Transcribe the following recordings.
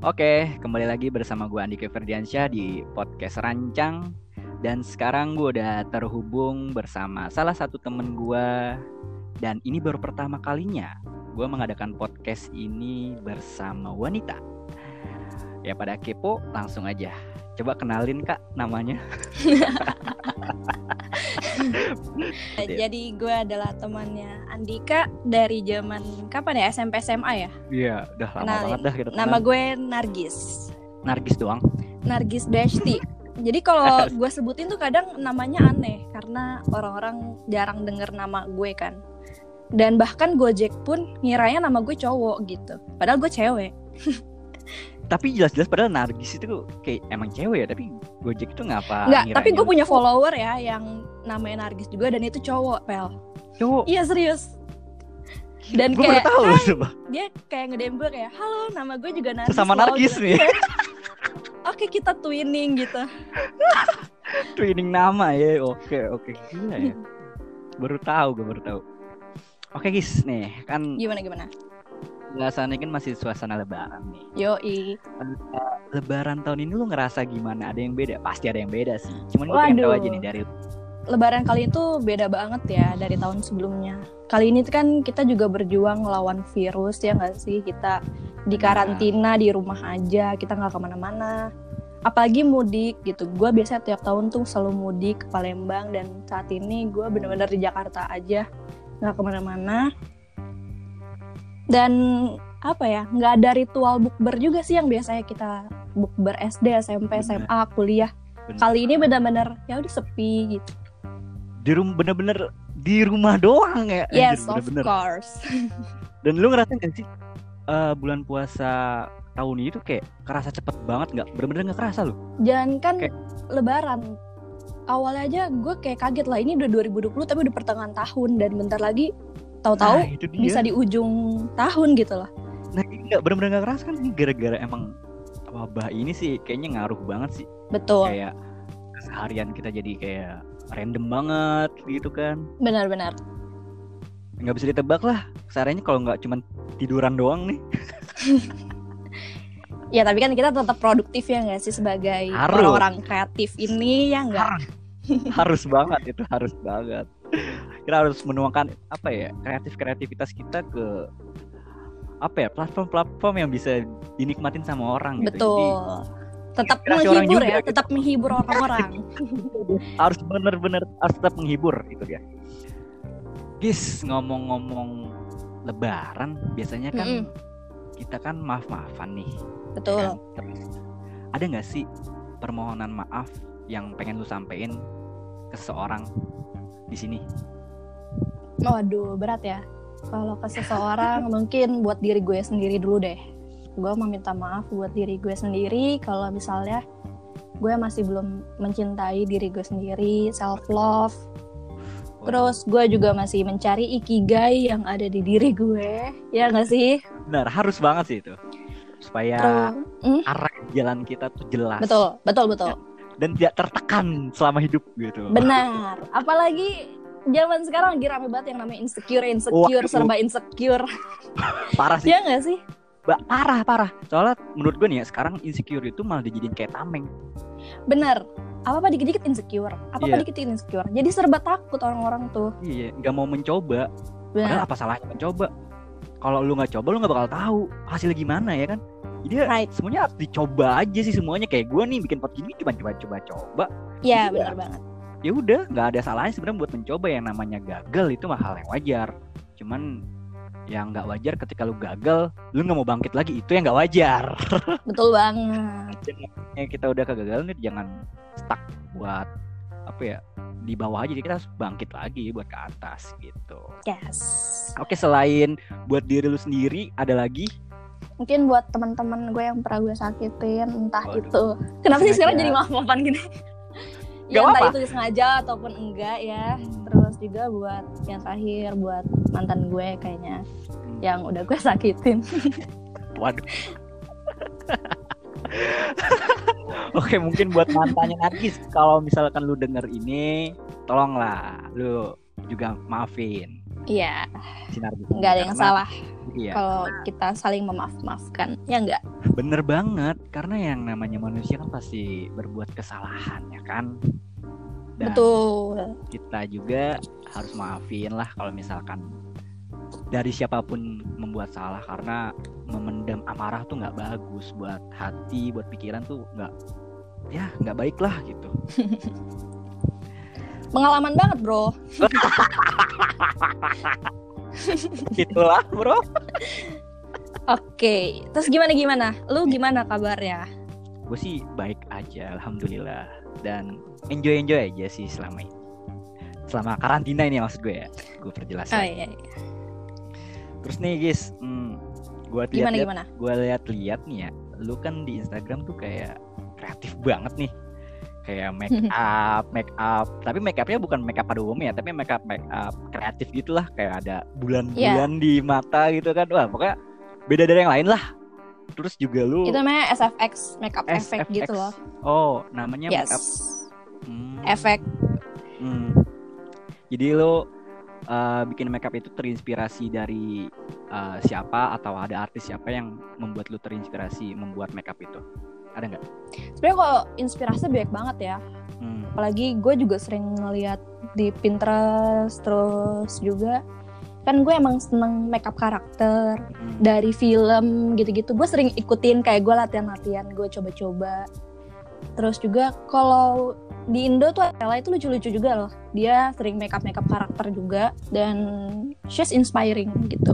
Oke, kembali lagi bersama gue Andika Ferdiansyah di podcast Rancang. Dan sekarang gue udah terhubung bersama salah satu temen gue Dan ini baru pertama kalinya gue mengadakan podcast ini bersama wanita. Ya pada kepo langsung aja. Coba kenalin kak namanya Jadi gue adalah temannya Andika dari zaman kapan ya SMP SMA ya? Iya, udah lama banget dah kita Nama gue Nargis. Nargis doang Nargis Besti. Jadi kalau gue sebutin tuh kadang namanya aneh karena orang-orang jarang denger nama gue kan. Dan bahkan Gojek pun ngiranya nama gue cowok gitu. Padahal gue cewek. Tapi jelas-jelas padahal Nargis itu kayak emang cewek ya Tapi Gojek itu ngapa ngiranya tapi gue lu punya follower ya yang namanya Nargis juga dan itu cowok, Pel. Cowok Iya serius. Dan Gue kayak, tahu sumpah. Dia kayak ngedem gue kayak, "Halo, nama gue juga Nargis." Loh," Nargis gitu. nih. Oke, kita twinning gitu. Twinning nama ya. Oke, oke. Gila ya. Baru tahu, gue baru tahu. Oke, guys, nih kan Gimana gimana? Biasanya kan masih suasana lebaran nih. Yoi. Lebaran tahun ini lu ngerasa gimana? Ada yang beda? Pasti ada yang beda sih. Cuman gue pengen tahu aja nih dari Lebaran kali itu beda banget ya dari tahun sebelumnya. Kali ini kan kita juga berjuang melawan virus ya nggak sih? Kita di karantina di rumah aja, kita nggak ke mana-mana. Apalagi mudik gitu. Gue biasanya tiap tahun tuh selalu mudik ke Palembang dan saat ini gue bener-bener di Jakarta aja, nggak ke mana-mana. Dan apa ya? Nggak ada ritual bukber juga sih yang biasanya kita bukber SD, SMP, Bener. SMA, kuliah. Bener. Kali ini bener-bener ya udah sepi gitu. di rumah bener-bener di rumah doang ya. Yes, Anjir, of bener-bener. course. Dan lu ngerasa gak sih eh, bulan puasa tahun ini tuh kayak kerasa cepet banget nggak? Bener-bener nggak kerasa lu? Jangan kan Kayak- lebaran. Awalnya aja gue kayak kaget lah ini udah 2020 tapi udah pertengahan tahun dan bentar lagi tahu-tahu Nah, bisa di ujung tahun gitu loh. Nah, ini nggak bener-bener nggak kerasa kan ini gara-gara emang wabah ini sih kayaknya ngaruh banget sih. Betul. Kayak seharian kita jadi kayak random banget gitu kan. Benar-benar. Nggak bisa ditebak lah. Sehariannya kalau nggak cuman tiduran doang nih. Ya tapi kan kita tetap produktif ya nggak sih sebagai Harus. orang-orang kreatif ini ya nggak? harus banget itu harus banget. Kita harus menuangkan apa ya kreatif kreativitas kita ke apa ya platform-platform yang bisa dinikmatin sama orang gitu. Jadi, Betul. Tetap menghibur juga ya, gitu. tetap menghibur orang-orang. harus bener-bener harus tetap menghibur itu dia. Guys, ngomong-ngomong lebaran biasanya kan Mm-mm. kita kan maaf-maafan nih. Betul. kan? Terus ada nggak sih permohonan maaf yang pengen lu sampein ke seseorang di sini? Waduh, berat ya. Kalau ke seseorang mungkin buat diri gue sendiri dulu deh. Gue mau minta maaf buat diri gue sendiri kalau misalnya gue masih belum mencintai diri gue sendiri, self love. Terus gue juga masih mencari ikigai yang ada di diri gue, ya nggak sih? benar harus banget sih itu supaya Terus, hmm, arah jalan kita tuh jelas betul, betul, betul. Dan tidak tertekan selama hidup gitu. Benar. Apalagi zaman sekarang lagi rame banget yang namanya insecure, insecure, Waduh. serba insecure. Parah sih, ya nggak sih? Ba- parah parah. Soalnya menurut gue nih ya sekarang insecure itu malah dijadiin kayak tameng. Bener. Apa-apa dikit-dikit insecure. Apa-apa Iya. dikit-dikit insecure. Jadi serba takut orang-orang tuh. Iya, nggak mau mencoba. Padahal Benar. apa salahnya mencoba? Kalau lu nggak coba lu nggak bakal tahu hasilnya gimana ya kan? Jadi ya, Right. semuanya harus dicoba aja sih semuanya kayak gue nih bikin pot gini cuma coba-coba coba. Iya, Iya. benar banget. Ya udah, nggak ada salahnya sebenarnya buat mencoba yang namanya gagal itu mah hal yang wajar. Cuman yang nggak wajar ketika lu gagal, lu nggak mau bangkit lagi itu yang nggak wajar. Betul banget. Ya, kita udah kegagalan nih jangan stuck buat apa ya di bawah aja jadi kita harus bangkit lagi buat ke atas gitu. Yes. Oke selain buat diri lu sendiri ada lagi Mungkin buat teman-teman gue yang pernah gue sakitin, entah Waduh. itu. Kenapa sih sekarang jadi maaf-maafan gini? Gak ya entah itu sengaja ataupun enggak ya. Terus juga buat yang terakhir buat mantan gue kayaknya yang udah gue sakitin. waduh. Oke mungkin buat mantannya Nargis kalau misalkan lu denger ini tolonglah lu juga maafin Iya, sinar bumi nggak ada yang Karena- salah iya kalau kita saling memaaf-maafkan. Ya nggak? bener banget karena yang namanya manusia kan pasti berbuat kesalahan ya kan dan Betul. kita juga harus maafin lah kalau misalkan dari siapa pun membuat salah karena memendam amarah tuh nggak bagus buat hati buat pikiran tuh nggak ya nggak baik lah gitu Pengalaman banget, Bro. itulah bro Oke, terus gimana gimana? Lu gimana kabarnya? gue sih baik aja alhamdulillah dan enjoy enjoy aja sih selama ini selama karantina ini maksud gue ya gue perjelas Oh lagi. iya, iya. terus nih guys hmm, gue lihat gue lihat-lihat nih ya lu kan di Instagram tuh kayak kreatif banget nih kayak make up make up tapi make upnya bukan make up pada umumnya tapi make up make up kreatif gitulah kayak ada bulan-bulan di mata gitu kan wah pokoknya beda dari yang lain lah terus juga lu Itu namanya SFX, makeup effect SFX. gitu loh. oh namanya make Yes. up Hmm, Efek. hmm. jadi lu uh, bikin make up itu terinspirasi dari uh, siapa atau ada artis siapa yang membuat lu terinspirasi membuat make up itu ada nggak Sebenarnya kalau inspirasi banyak banget ya. Hmm. apalagi gue juga sering ngeliat di Pinterest terus juga kan gue emang seneng makeup karakter Hmm. dari film gitu-gitu gue sering ikutin kayak gue latihan-latihan gue coba-coba terus juga kalau di Indo tuh Ella itu lucu-lucu juga loh dia sering makeup makeup karakter juga dan she's inspiring gitu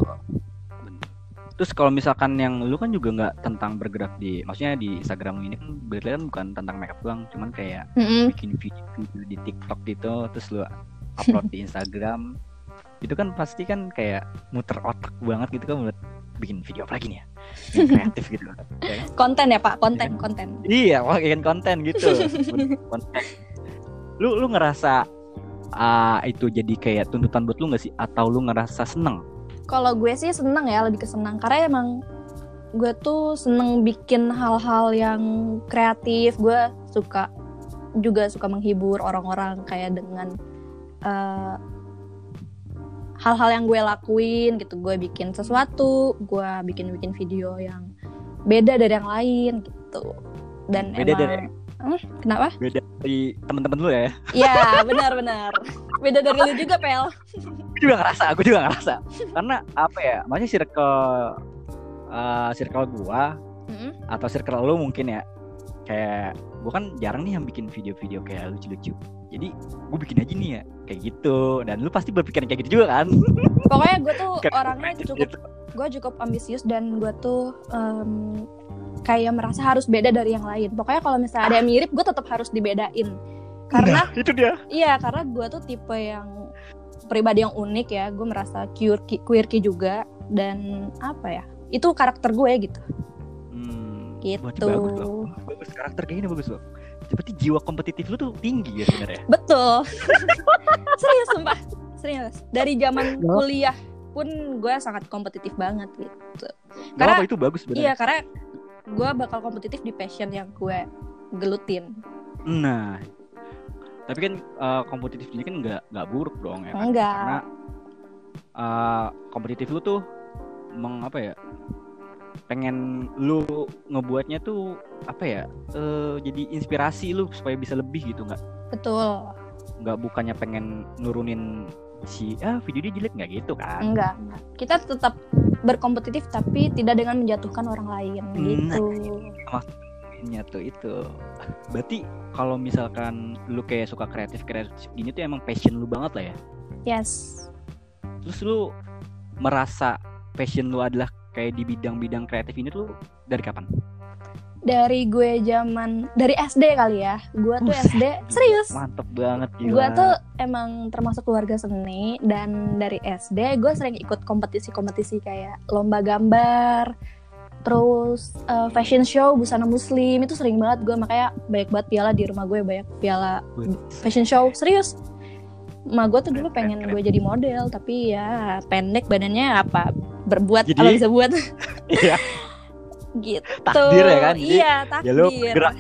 Terus kalau misalkan yang lu kan juga nggak tentang bergerak di, maksudnya di Instagram ini kan berarti kan bukan tentang makeup doang, cuman kayak Mm-mm. bikin video, video di TikTok gitu, terus lu upload di Instagram, itu kan pasti kan kayak muter otak banget gitu kan buat bikin video apa lagi nih ya, Yang kreatif gitu. ya kan? konten ya pak konten konten Iya, bikin konten gitu. konten. Lu lu ngerasa ah, itu jadi kayak tuntutan buat lu nggak sih? Atau lu ngerasa seneng? Kalau gue sih seneng ya, lebih ke senang karena emang gue tuh seneng bikin hal-hal yang kreatif. Gue suka juga suka menghibur orang-orang kayak dengan eh, hal-hal yang gue lakuin gitu. Gue bikin sesuatu, gue bikin-bikin video yang beda dari yang lain gitu. Dan Beda emang dari- Hmm, kenapa? Beda dari temen-temen lu ya? Iya benar-benar. Beda dari lu juga Pel. gue juga ngerasa gue juga ngerasa karena apa ya maksudnya circle uh, circle gua Mm-mm. atau circle lu mungkin ya kayak gue kan jarang nih yang bikin video-video kayak lucu-lucu jadi gue bikin aja nih ya kayak gitu dan lu pasti berpikiran kayak gitu juga kan Pokoknya gue tuh orangnya gitu. cukup gue cukup ambisius dan gue tuh em, kayak merasa harus beda dari yang lain. Pokoknya kalau misalnya ada yang mirip, gue tetap harus dibedain. Karena Nah, itu dia iya, karena gue tuh tipe yang pribadi yang unik ya. Gue merasa quirky, quirky juga dan apa ya? Itu karakter gue gitu. hmm, Gitu. bagus loh bagus karakter kayak gini bagus loh seperti jiwa kompetitif lu tuh tinggi ya sebenarnya Betul. Serius sumpah. Serius. Dari zaman kuliah pun gue sangat kompetitif banget gitu. Gak Karena- apa itu bagus sebenarnya Iya, karena gue bakal kompetitif di passion yang gue gelutin. nah tapi kan uh, kompetitif ini kan nggak nggak buruk dong ya kan? Enggak. karena uh, kompetitif lu tuh meng apa ya pengen lu ngebuatnya tuh apa ya eh, jadi inspirasi lu supaya bisa lebih gitu nggak Betul. nggak bukannya pengen nurunin si ah video dia jelek nggak gitu kan enggak. Kita tetap berkompetitif tapi tidak dengan menjatuhkan orang lain Nah, gitu. Poinnya tuh itu berarti kalau misalkan lu kayak suka kreatif kreatif gini tuh emang passion lu banget lah ya Yes. terus lu merasa passion lu adalah kayak di bidang-bidang kreatif ini tuh dari kapan? Dari gue zaman dari SD kali ya. Gue tuh Buset, SD serius. Mantep banget gila. Gue tuh emang termasuk keluarga seni dan dari SD gue sering ikut kompetisi-kompetisi kayak lomba gambar, terus uh, fashion show busana muslim itu sering banget gue makanya banyak banget piala di rumah gue banyak piala fashion show serius. Ma gue tuh dulu pengen gue jadi model tapi ya pendek badannya apa berbuat Jadi- apa bisa buat Iya, gitu. takdir ya kan. Jadi Iya ya lu takdir. bergerak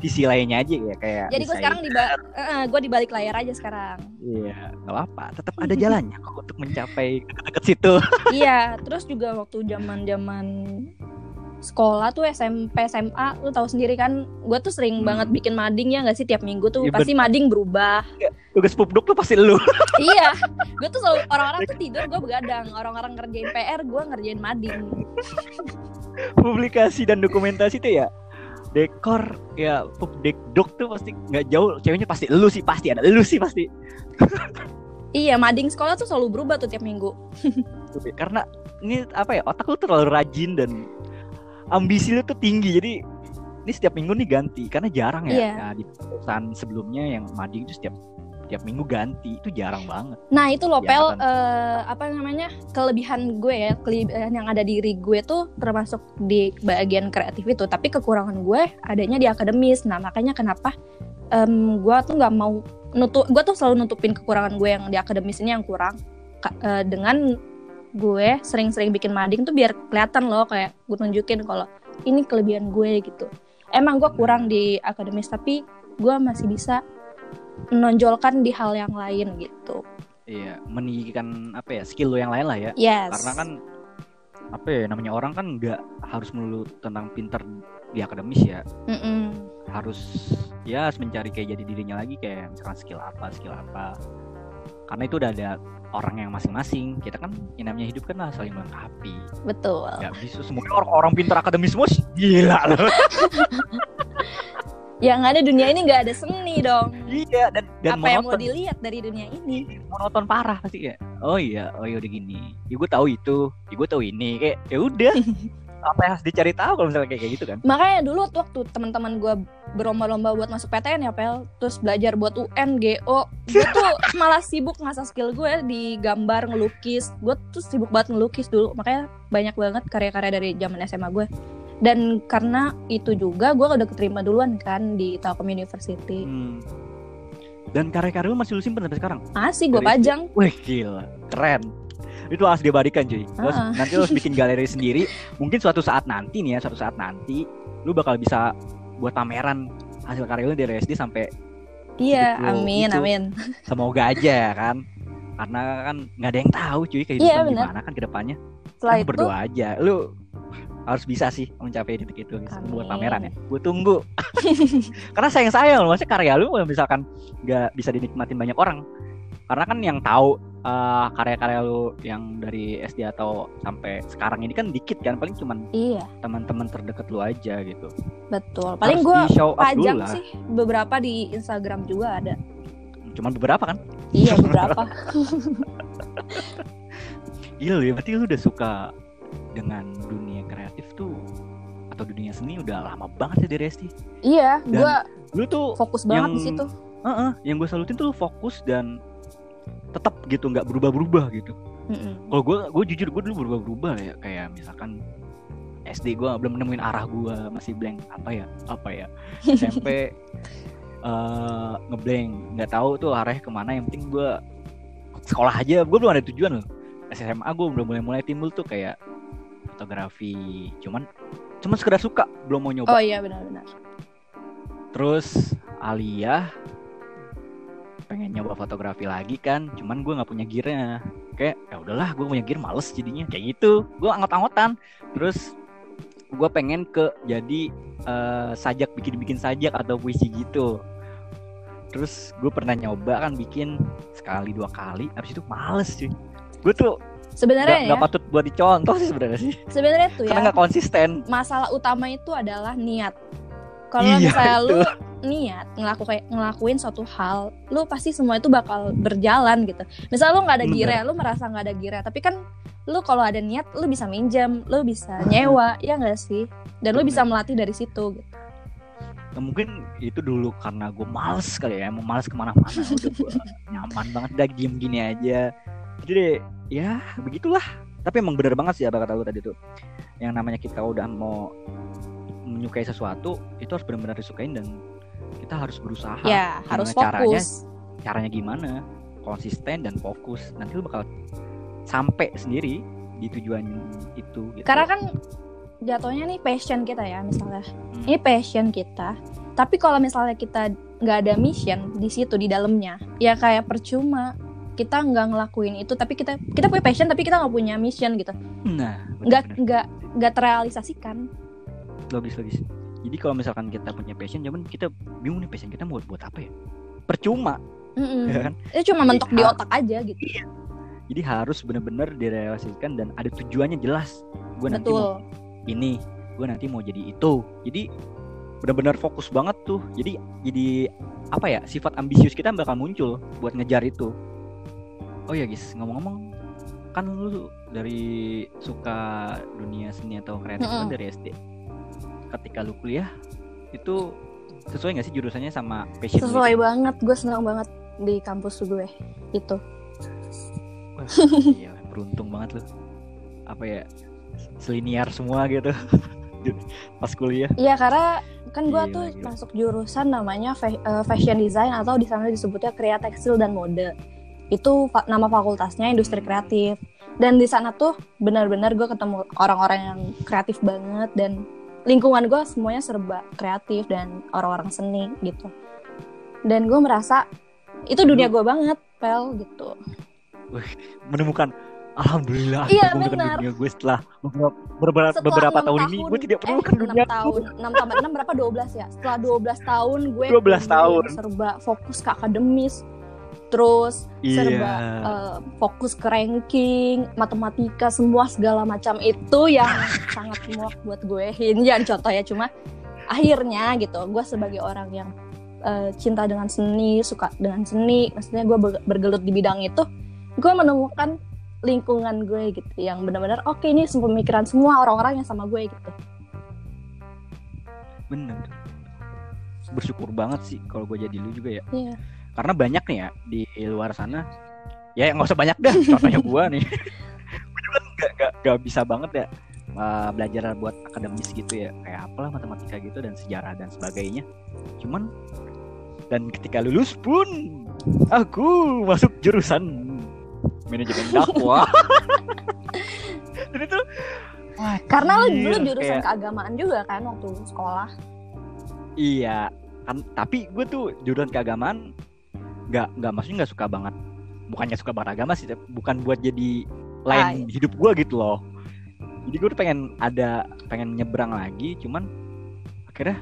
sisi lainnya aja ya kayak Jadi gue sekarang di eh, gue di balik layar aja sekarang. Iya, nggak apa, tetap ada jalannya kok untuk mencapai deket-deket situ. iya, terus juga waktu zaman-zaman sekolah tuh SMP SMA lu tahu sendiri kan gue tuh sering Hmm. banget bikin mading ya nggak sih? Tiap minggu tuh Iya, pasti mading berubah. Tugas pupduk tuh pasti lu. iya gue tuh selalu orang-orang tuh tidur gue begadang. Orang-orang ngerjain PR gue ngerjain mading. Publikasi dan dokumentasi tuh ya dekor ya pupdekduk tuh pasti nggak jauh. Ceweknya pasti lu sih pasti ada lu sih pasti. Iya mading sekolah tuh selalu berubah tuh tiap minggu. Karena ini apa ya otak lu terlalu rajin dan ambisi lu tuh tinggi. Jadi ini setiap minggu nih ganti karena jarang ya. Iya. Nah, di perusahaan sebelumnya yang mading itu setiap tiap minggu ganti itu jarang banget. Nah itu loh Pel, eh, apa namanya kelebihan gue ya, kelebihan yang ada di diri gue tuh termasuk di bagian kreatif itu, tapi kekurangan gue adanya di akademis. Nah makanya kenapa em, gue tuh nggak mau nutup, gue tuh selalu nutupin kekurangan gue yang di akademis ini yang kurang eh, dengan gue sering-sering bikin mading tuh biar kelihatan loh kayak gue tunjukin kalau ini kelebihan gue gitu. Emang gue kurang di akademis tapi gue masih bisa menonjolkan di hal yang lain gitu. iya meninggikan apa ya skill lu yang lain lah ya Yes. karena kan apa ya namanya orang kan nggak harus melulu tentang pinter di akademis ya Mm-mm. harus ya harus mencari kayak jadi dirinya lagi kayak misalkan skill apa skill apa karena itu udah ada orang yang masing-masing kita kan yang namanya hidup kan lah saling melengkapi betul. nggak bisa semuanya orang orang pinter akademis semua sih. gila loh Yang ada dunia ini nggak ada seni dong. iya dan dan Apa yang mau dilihat dari dunia ini? monoton parah pasti ya oh iya oh iya udah gini ya gue tahu itu ya gue tahu ini kayak ya udah apa yang harus dicari tahu kalau misalnya kayak gitu kan Makanya dulu waktu, waktu teman-teman gue berlomba-lomba buat masuk PTN ya Pel, terus belajar buat UN, GO, gue tuh malah sibuk ngasah skill gue di gambar, ngelukis. Gue tuh sibuk banget ngelukis dulu, makanya banyak banget karya-karya dari zaman SMA gue. Dan karena itu juga gue udah keterima duluan kan di Telkom University. Hmm. Dan karya-karya lu masih lu simpen sampai sekarang? Masih gue pajang. Wih gila, keren. Itu harus diabadikan cuy. Lu harus- Ah. nanti harus bikin galeri sendiri. Mungkin suatu saat nanti nih ya, suatu saat nanti lu bakal bisa buat pameran hasil karya lu dari SD sampai Iya, Gitu, amin, gitu. amin. semoga aja kan. Karena kan nggak ada yang tahu cuy kehidupan Iya, benar. gimana kan ke depannya. Setelah Kan itu, berdoa aja. Lu harus bisa sih mencapai titik itu buat Amin. pameran ya. Gue tunggu. Karena sayang sayang loh, maksudnya karya lu misalkan nggak bisa dinikmatin banyak orang. Karena kan yang tahu eh, karya-karya lu yang dari SD atau sampai sekarang ini kan dikit kan, paling cuman iya, teman-teman terdekat lu aja gitu. betul. Paling gue pajang sih beberapa di Instagram juga ada. Cuman beberapa kan? Iya, beberapa. Gila ya, berarti lu udah suka dengan dunia kreatif tuh atau dunia seni udah lama banget ya dari SD. iya, gue Lu tuh fokus banget yang- di situ. Heeh, yang gue salutin tuh lu fokus dan tetap gitu nggak berubah-berubah gitu. Mm-mm. Kalau gue gue jujur gue dulu berubah-berubah ya. Kayak misalkan SD gue belum nemuin arah gue masih blank apa ya apa ya SMP eh ngeblank nggak tahu tuh arahnya ke mana yang penting gue sekolah aja. Gue belum ada tujuan loh. SMA gue belum mulai mulai timbul tuh kayak fotografi. Cuman cuman sekedar suka belum mau nyoba. Oh iya benar-benar. Terus Alia pengen nyoba fotografi lagi kan, cuman gue nggak punya gearnya. Kayak ya udahlah, gue punya gear males jadinya kayak gitu. Gue anggot-anggotan. Terus gue pengen ke jadi eh, sajak bikin-bikin sajak atau puisi gitu. Terus gue pernah nyoba kan bikin sekali dua kali, abis itu males cuy. Gue tuh Sebenarnya nggak ya, patut buat dicontoh sih sebenarnya sih, sebenarnya tuh karena ya nggak konsisten. masalah utama itu adalah niat. Kalau Iya, misalnya lu niat ngelakuin ngelakuin suatu hal, lu pasti semua itu bakal berjalan gitu. Misal lu nggak ada Bener. gira, lu merasa nggak ada gira, tapi kan lu kalau ada niat, lu bisa minjam, lu bisa nyewa, ya nggak sih? Dan lu bisa melatih dari situ. Gitu. Ya, mungkin itu dulu karena gue males kali ya mau males ke mana-mana udah gue nyaman banget udah diem gini aja jadi ya begitulah tapi emang bener banget sih apa kata lu tadi tuh yang namanya kita udah mau menyukai sesuatu itu harus benar-benar disukain dan kita harus berusaha Ya harus caranya? fokus. caranya gimana konsisten dan fokus nanti lu bakal sampai sendiri di tujuan itu gitu. Karena kan jatuhnya nih passion kita ya misalnya Hmm. ini passion kita tapi kalau misalnya kita nggak ada mission di situ di dalamnya ya kayak percuma kita nggak ngelakuin itu tapi kita kita punya passion tapi kita nggak punya mission gitu Nah, nggak nggak nggak terrealisasikan logis logis. Jadi kalau misalkan kita punya passion, cuman kita bingung nih passion kita mau buat apa ya? Percuma, ya kan? itu cuma mentok di Iya. otak aja gitu Jadi harus benar-benar direalisasikan dan ada tujuannya jelas. Gue nanti mau ini, gue nanti mau jadi itu. Jadi benar-benar fokus banget tuh. Jadi jadi apa ya? Sifat ambisius kita bakal muncul buat ngejar itu. Oh ya guys, ngomong-ngomong kan lu dari suka dunia seni atau kreatif kan Mm-mm. dari SD. Ketika lu kuliah itu sesuai nggak sih jurusannya sama passion lu sesuai itu? banget gue senang banget di kampus gue itu Wah, iya, beruntung banget lu. Apa ya? Seliniar semua gitu. Pas kuliah. Iya karena kan gue tuh gila. masuk jurusan namanya eh, fashion design atau di sana disebutnya kreat tekstil dan mode. Itu nama fakultasnya industri kreatif. Dan di sana tuh benar-benar gue ketemu orang-orang yang kreatif banget dan lingkungan gue semuanya serba kreatif dan orang-orang seni gitu. Dan gue merasa itu dunia gue banget, pel gitu. menemukan alhamdulillah Iya, menemukan benar. dunia gue setelah beberapa, beberapa, Setelah beberapa enam tahun, ini gue tidak eh, menemukan dunia enam tahun, 6 tambah 6 berapa 12 ya? Setelah 12 tahun gue 12 kuliah tahun. serba fokus ke akademis. Terus serba iya eh, fokus ke ranking, matematika, semua segala macam itu yang sangat muak buat gue. Ini jangan contoh ya, cuma akhirnya gitu, gue sebagai orang yang eh, cinta dengan seni, suka dengan seni, maksudnya gue ber- bergelut di bidang itu, gue menemukan lingkungan gue gitu, yang benar-benar oke ini pemikiran semua orang-orang yang sama gue gitu. bener bersyukur banget sih kalau gue jadi lu juga ya Iya. Karena banyak nih ya di luar sana. Ya nggak usah banyak dah. Contohnya gue nih. Gue juga nggak nggak nggak bisa banget ya uh, belajar buat akademis gitu ya. Kayak apalah matematika gitu dan sejarah dan sebagainya. Cuman dan ketika lulus pun aku masuk jurusan manajemen dakwah. Dan itu wah, Karena lo dulu jurusan kayak- keagamaan juga kan waktu sekolah. Iya, kan tapi gue tuh jurusan keagamaan nggak nggak maksudnya nggak suka banget. Bukannya suka banget agama sih, bukan buat jadi lain Ah, iya. hidup gue gitu loh. Jadi gue tuh pengen ada pengen nyebrang lagi, cuman akhirnya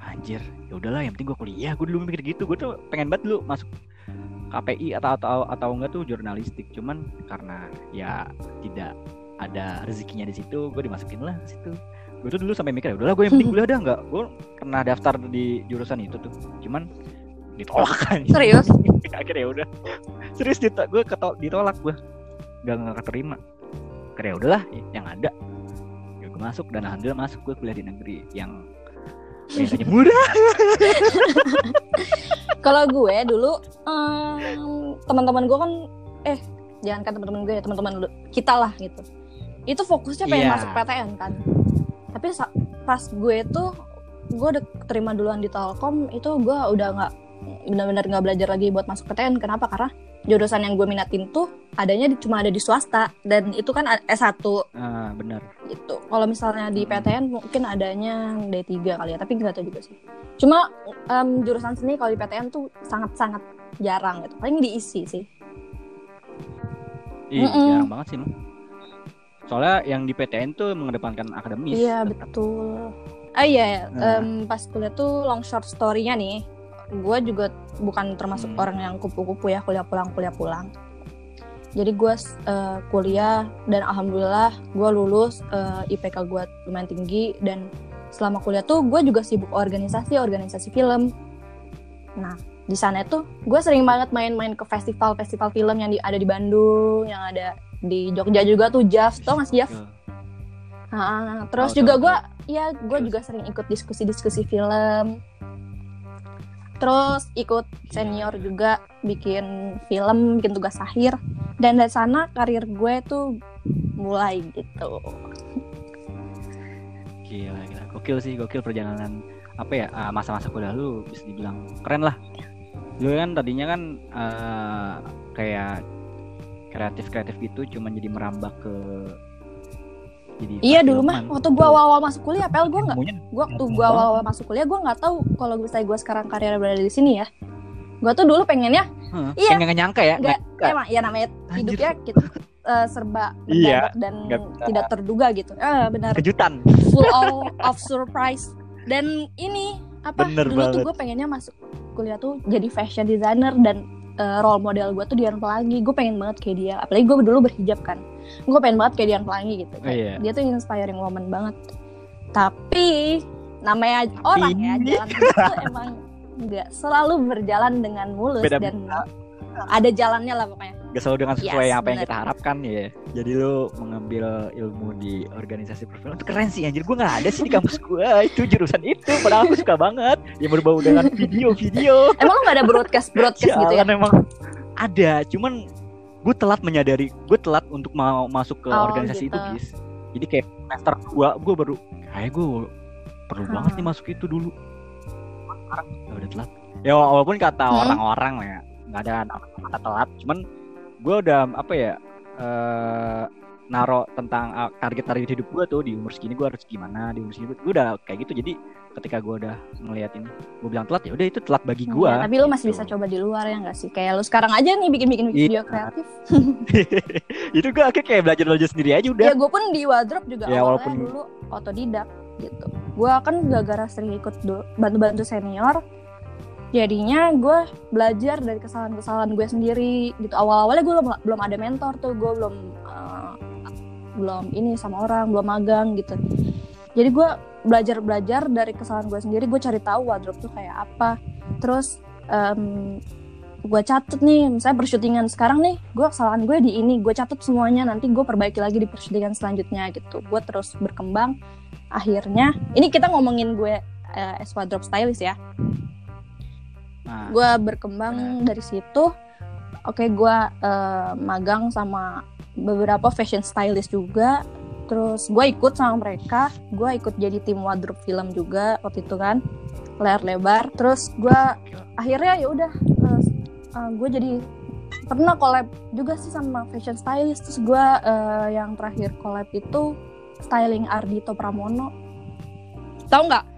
anjir, ya udahlah yang penting gue kuliah. Gue dulu mikir gitu, gue tuh pengen banget dulu masuk KPI atau atau atau enggak tuh jurnalistik, cuman karena ya tidak ada rezekinya di situ, gue dimasukin lah ke situ gue tuh dulu sampai mikir ya udahlah gue yang penting kuliah dah nggak gue pernah daftar di jurusan itu tuh cuman ditolak kan Serius? akhirnya ya udah serius ditolak gue ketol ditolak gue nggak nggak keterima akhirnya ya udahlah yang ada ya gue masuk dan alhamdulillah masuk gue kuliah di negeri yang biasanya murah Kalau gue dulu em, teman-teman gue kan eh jangan kan teman-teman gue ya teman-teman kita lah gitu. Itu fokusnya pengen Iya. masuk PTN kan. Tapi pas gue tuh gue udah terima duluan di Telkom itu gue udah nggak benar-benar nggak belajar lagi buat masuk PTN. Kenapa? Karena jurusan yang gue minatin tuh adanya di- cuma ada di swasta dan itu kan A- S1 ah benar gitu. Kalau misalnya di. PTN mungkin adanya D3 kali ya, tapi nggak tahu juga sih. Cuma em, jurusan seni kalau di PTN tuh sangat-sangat jarang gitu. Paling diisi sih. Ih, Mm-mm. jarang banget sih soalnya yang di PTN tuh mengedepankan akademis Iya tetap. betul. Ah iya, Nah. em, pas kuliah tuh long short story-nya nih, gue juga bukan termasuk Hmm. orang yang kupu-kupu ya kuliah pulang kuliah pulang. Jadi gue eh, kuliah dan alhamdulillah gue lulus eh, IPK gue lumayan tinggi dan selama kuliah tuh gue juga sibuk organisasi organisasi film. Nah di sana tuh gue sering banget main-main ke festival-festival film yang di- ada di Bandung, yang ada di Jogja juga tuh JAF, tau gak sih JAF? Nah, terus Tahu, juga gue, ya gue juga sering ikut diskusi-diskusi film. Terus ikut senior juga bikin film, bikin tugas akhir. Dan dari sana karir gue tuh mulai gitu. Gila, gila. Gokil sih, gokil perjalanan apa ya ah, masa-masa kuliah lu bisa dibilang keren lah. Lu kan tadinya kan eh, kayak kreatif-kreatif gitu, cuman jadi merambah ke jadi Iya dulu mah waktu gua awal-awal masuk kuliah, pel gua nggak gua waktu gua awal-awal masuk kuliah gua nggak tahu kalau misalnya gua sekarang karir berada di sini ya. Gua tuh dulu pengennya Heeh, Iya. nggak nyangka ya nggak nggak- emang ya namanya Anjir. hidupnya kita eh, serba Iya, dan bisa. tidak terduga gitu. Eh benar kejutan full all of surprise. Dan ini apa Bener dulu tuh banget. gue pengennya masuk kuliah tuh jadi fashion designer dan eh, role model gue tuh Dian Pelangi. Gue pengen banget kayak dia. Apalagi gue dulu berhijab kan. Gue pengen banget kayak Dian Pelangi gitu. Oh, iya. Dia tuh inspiring woman banget. Tapi namanya orang ya jalan tuh emang nggak selalu berjalan dengan mulus Beda- dan ada jalannya lah pokoknya. Gak selalu dengan sesuai Yes, apa yang bener. kita harapkan ya jadi lu mengambil ilmu di organisasi perfilman itu keren sih anjir gue nggak ada sih di kampus gue itu jurusan itu padahal aku suka banget yang berbau dengan video-video Emang lo gak ada broadcast broadcast gitu ya? Emang ada cuman gue telat menyadari gue telat untuk mau masuk ke Oh, organisasi gitu. itu guys jadi kayak semester dua gue baru kayak gue perlu Hmm. banget nih masuk itu dulu sekarang ya udah telat ya walaupun kata Hmm. orang-orang ya nggak ada kata telat cuman gue udah apa ya eh naro tentang uh, target-target hidup gue tuh di umur segini gue harus gimana di umur segini gue udah kayak gitu jadi ketika gue udah ngeliat ini gue bilang telat ya udah itu telat bagi gue Iya, tapi lu masih bisa coba di luar ya nggak sih? Kayak lu sekarang aja nih bikin-bikin Iya. video kreatif. itu gue akhirnya kayak belajar belajar sendiri aja udah Ya gue pun di wardrobe juga Ya, awalnya walaupun- dulu otodidak gitu. Gue kan gara-gara sering ikut bantu-bantu senior, jadinya gue belajar dari kesalahan-kesalahan gue sendiri gitu. Awal-awalnya gue belum, ada mentor tuh, gue belum eh, belum ini sama orang, belum magang gitu. Jadi gue belajar-belajar dari kesalahan gue sendiri, gue cari tahu wardrobe tuh kayak apa. Terus em, gue catet nih misalnya persyutingan sekarang nih gue kesalahan gue di ini gue catet semuanya nanti gue perbaiki lagi di persyutingan selanjutnya gitu gue terus berkembang akhirnya ini kita ngomongin gue eh, as wardrobe stylist ya nah, gue berkembang dari situ. Oke gue eh, magang sama beberapa fashion stylist juga. Terus gue ikut sama mereka. Gue ikut jadi tim wardrobe film juga waktu itu kan. Layar lebar. Terus gue akhirnya ya udah gue jadi pernah collab juga sih sama fashion stylist. Terus gue eh, yang terakhir collab itu styling Ardito Pramono. Tahu nggak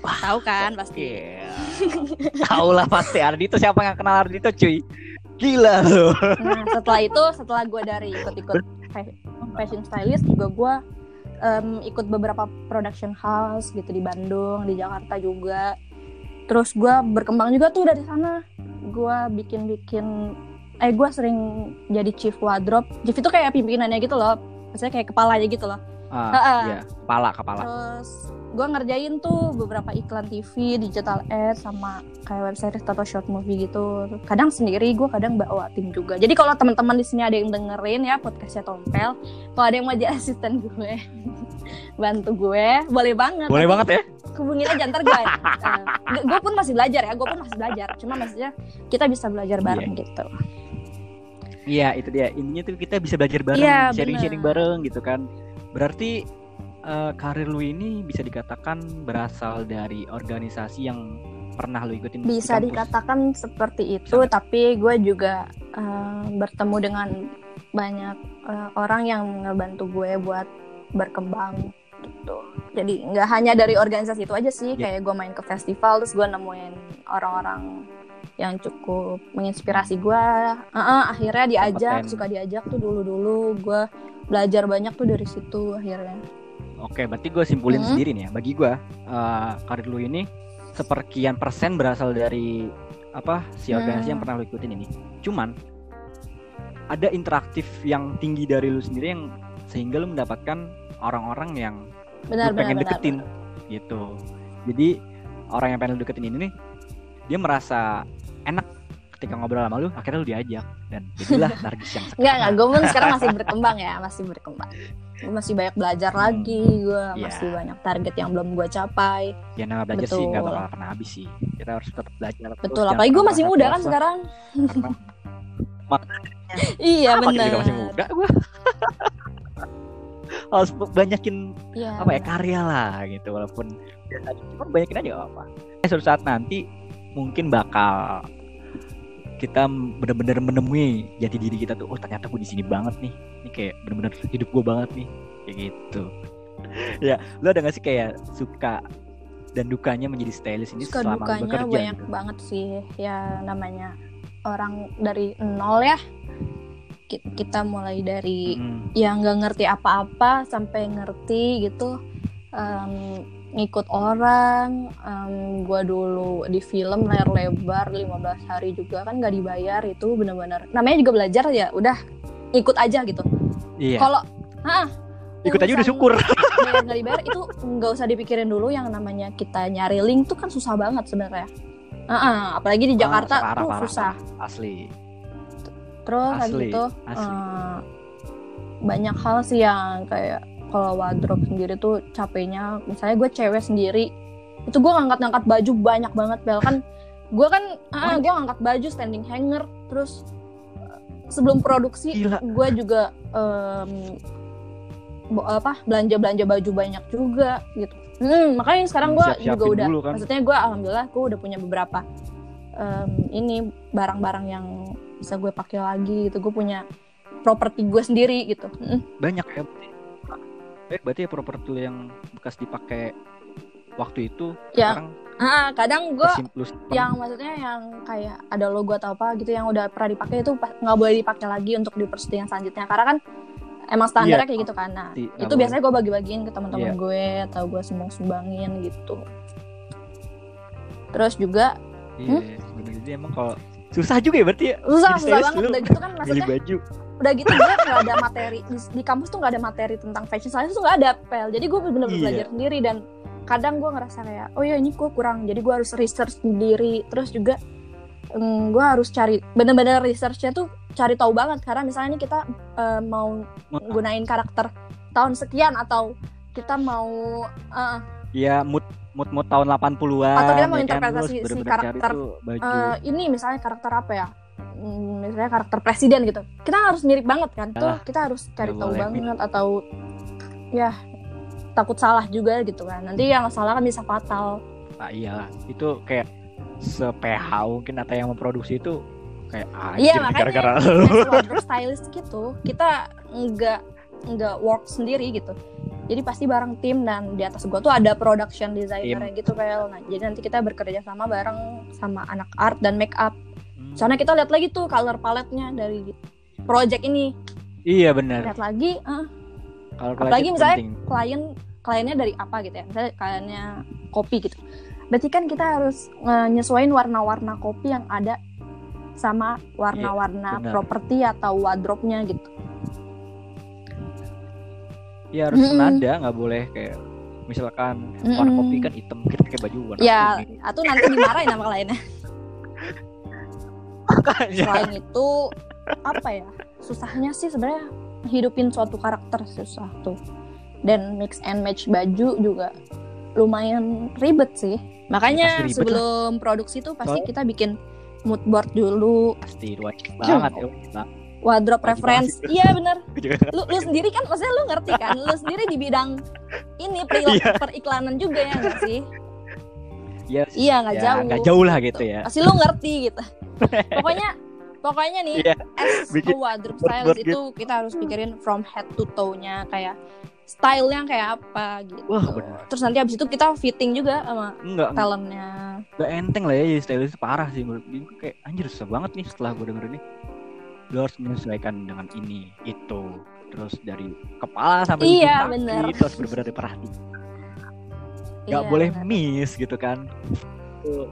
tahu kan pasti. Tahu lah pasti Ardito siapa yang kenal Ardito cuy. Gila lu. Nah, setelah itu, setelah gue dari ikut-ikut fa- fashion stylist, juga gue em, ikut beberapa production house gitu di Bandung, di Jakarta juga. Terus gue berkembang juga tuh dari sana. Gue bikin-bikin, eh gue sering jadi chief wardrobe. Chief itu kayak pimpinannya gitu loh, maksudnya kayak kepalanya gitu loh. Ah, Ah, iya, kepala kepala. Terus gue ngerjain tuh beberapa iklan TV, digital ad, sama kayak web series atau short movie gitu. Kadang sendiri, gue kadang bawa tim juga. Jadi kalau teman-teman di sini ada yang dengerin ya podcastnya Tompel, kalau ada yang mau jadi asisten gue, bantu gue, boleh banget. Boleh banget ya. Hubungin aja ntar gue. gue pun masih belajar ya, gue pun masih belajar. Cuma maksudnya kita bisa belajar bareng gitu. Iya, itu dia. Intinya tuh kita bisa belajar bareng, Iya, sharing-sharing bener. bareng gitu kan. Berarti eh, karir lu ini bisa dikatakan berasal dari organisasi yang pernah lu ikutin di bisa kampus. dikatakan seperti itu Sangat. tapi gue juga eh, bertemu dengan banyak eh, orang yang ngebantu gue buat berkembang gitu jadi nggak hanya dari organisasi itu aja sih Ya. kayak gue main ke festival terus gue nemuin orang-orang yang cukup menginspirasi gue Heeh, akhirnya diajak Kompeten. suka diajak tuh dulu-dulu gue belajar banyak tuh dari situ akhirnya Oke, berarti gue simpulin Hmm. sendiri nih ya. Bagi gue, eh, karir lu ini seperkian persen berasal dari apa si organisasi Hmm. yang pernah lu ikutin ini. Cuman ada interaktif yang tinggi dari lu sendiri yang sehingga lu mendapatkan orang-orang yang benar lu benar pengen benar, deketin gitu. Jadi orang yang pengen lu deketin ini nih, dia merasa enak ketika ngobrol sama lu, akhirnya lu diajak dan jadilah targis yang sekarang. Enggak, enggak. Gue pun sekarang masih berkembang ya, masih berkembang. Gue masih banyak belajar Hmm. lagi, gue Iya. masih banyak target yang belum gue capai. Ya nama belajar sih nggak Betul. bakal pernah habis sih. Kita harus tetap belajar. Betul, jangan apalagi gue pernah masih merasa muda kan sekarang. Iya, Apa juga masih muda gue harus banyakin Iya, apa ya bener. karya lah gitu walaupun cuman banyakin aja apa eh, suatu saat nanti mungkin bakal kita benar-benar menemui jati diri kita tuh oh ternyata gue di sini banget nih. Ini kayak benar-benar hidup gue banget nih. Kayak gitu. Ya lu ada gak sih kayak suka dan dukanya menjadi stylist ini suka selama dukanya bekerja banyak gitu? banget sih. Ya namanya orang dari nol ya. Ki- kita mulai dari Mm, yang nggak ngerti apa-apa sampai ngerti gitu. Em, ngikut orang em, gua dulu di film layar lebar 15 hari juga kan nggak dibayar itu bener-bener namanya juga belajar ya udah ikut aja gitu. Iya. Kalau ah ikut aja udah syukur. bayar nggak dibayar itu nggak usah dipikirin dulu yang namanya kita nyari link tuh kan susah banget sebenarnya. Ah, ah, apalagi di Jakarta Ah, parah, tuh parah, susah. asli. Terus habis Asli, itu asli. eh, banyak hal sih yang kayak kalau wardrobe sendiri tuh capeknya misalnya gue cewek sendiri itu gue ngangkat-ngangkat baju banyak banget bel. Kan gue kan ah, gue ngangkat baju standing hanger terus eh, sebelum produksi gue juga bo- apa belanja belanja baju banyak juga gitu. Hmm, makanya sekarang Hmm, gue juga udah dulu kan. maksudnya gue alhamdulillah gue udah punya beberapa em, ini barang-barang yang bisa gue pakai lagi gitu. Gue punya properti gue sendiri gitu. Mm. banyak ya eh berarti ya properti yang bekas dipakai waktu itu Ya, sekarang ah kadang gue yang maksudnya yang kayak ada logo atau apa gitu yang udah pernah dipakai itu nggak boleh dipakai lagi untuk di persidangan selanjutnya. Karena kan emang standarnya Iya. kayak gitu kan. Nah itu boleh. biasanya gue bagi-bagiin ke teman-teman Iya. gue atau gue sumbang sumbangin gitu. Terus juga iya bener. Jadi emang kalau susah juga ya berarti ya. Susah susah banget. udah gitu kan maksudnya baju udah gitu gue nggak ada materi di, di kampus tuh nggak ada materi tentang fashion science tuh nggak ada pel. Jadi gue bener-bener Iya. belajar sendiri dan kadang gue ngerasa kayak oh ya ini gue kurang. Jadi gue harus research sendiri. Terus juga mm, gue harus cari bener-bener researchnya tuh cari tahu banget. Karena misalnya nih kita eh, mau gunain karakter tahun sekian atau kita mau eh, ya mood mood mood tahun 80-an Atau kita mau ya kan? Interpretasi harus si karakter, eh, ini misalnya karakter apa ya misalnya karakter presiden gitu. Kita harus mirip banget kan. Tuh Alah, kita harus cari tahu banget atau ya takut salah juga gitu kan. Nanti yang salah kan bisa fatal. Ah, iya. Itu kayak se-PH mungkin atau yang memproduksi itu kayak ah, Iya, makanya gara-gara wardrobe stylist gitu kita nggak nggak work sendiri gitu. Jadi pasti bareng tim dan di atas gua tuh ada production designer gitu kayak nah jadi nanti kita bekerja sama bareng sama anak art dan make up. Soalnya kita lihat lagi tuh color paletnya dari project ini. Iya benar. Lihat lagi kalau apalagi misalnya penting. klien kliennya dari apa gitu ya? Misalnya kliennya kopi gitu. Berarti kan kita harus nyesuaiin warna-warna kopi yang ada sama warna-warna Iya, properti atau wardrobe-nya gitu. Ya harus Mm-mm. senada nggak boleh kayak misalkan warna Mm-mm. kopi kan hitam kita pakai baju warna ya kuning. atau nanti dimarahin sama kliennya makanya. Selain itu apa ya susahnya sih sebenarnya hidupin suatu karakter susah tuh. Dan mix and match baju juga lumayan ribet sih. Makanya ribet sebelum produksi tuh pasti Soalnya- kita bikin mood board dulu. Pasti wajib banget ya wardrobe Wajib reference. iya bener. Juga lu lu sendiri kan maksudnya lu ngerti kan? Lu sendiri di bidang ini peril- Iya. periklanan juga ya nggak sih ya iya nggak ya, jauh. nggak jauh lah gitu ya. Pasti lu ngerti gitu. Pokoknya pokoknya nih Iya, as bikin a wardrobe itu kita harus pikirin from head to toe-nya kayak stylenya kayak apa gitu. Wah, bener. terus nanti abis itu kita fitting juga sama enggak. talentnya. Enggak enteng lah ya jadi stylist parah sih menurut gue kayak anjir susah banget nih setelah gue denger ini. Lu harus menyesuaikan dengan ini itu. Terus dari kepala sampai Iya, bener. itu harus benar-benar diperhatikan nggak Iya, boleh bener. miss gitu kan. Itu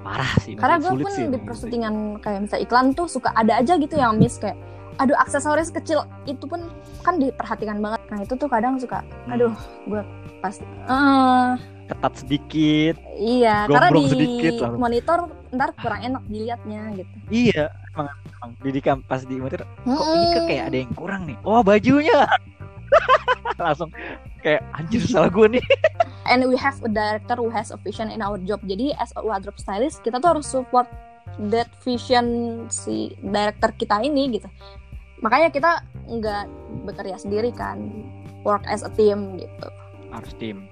parah sih karena gue pun sih di emang persettingan kayak misalnya iklan tuh suka ada aja gitu yang miss kayak aduh aksesoris kecil. Itu pun kan diperhatikan banget. Nah itu tuh kadang suka Hmm, aduh gue pas eh. Ketat sedikit iya karena di sedikit monitor ntar kurang enak dilihatnya gitu. Iya emang, emang. Didikan pas di monitor kok ini kok kayak ada yang kurang nih? Oh bajunya langsung kayak anjir salah gue nih. And we have a director who has a vision in our job. Jadi as a wardrobe stylist kita tuh harus support that vision si director kita ini gitu. Makanya kita nggak bekerja sendiri kan work as a team gitu. Harus tim.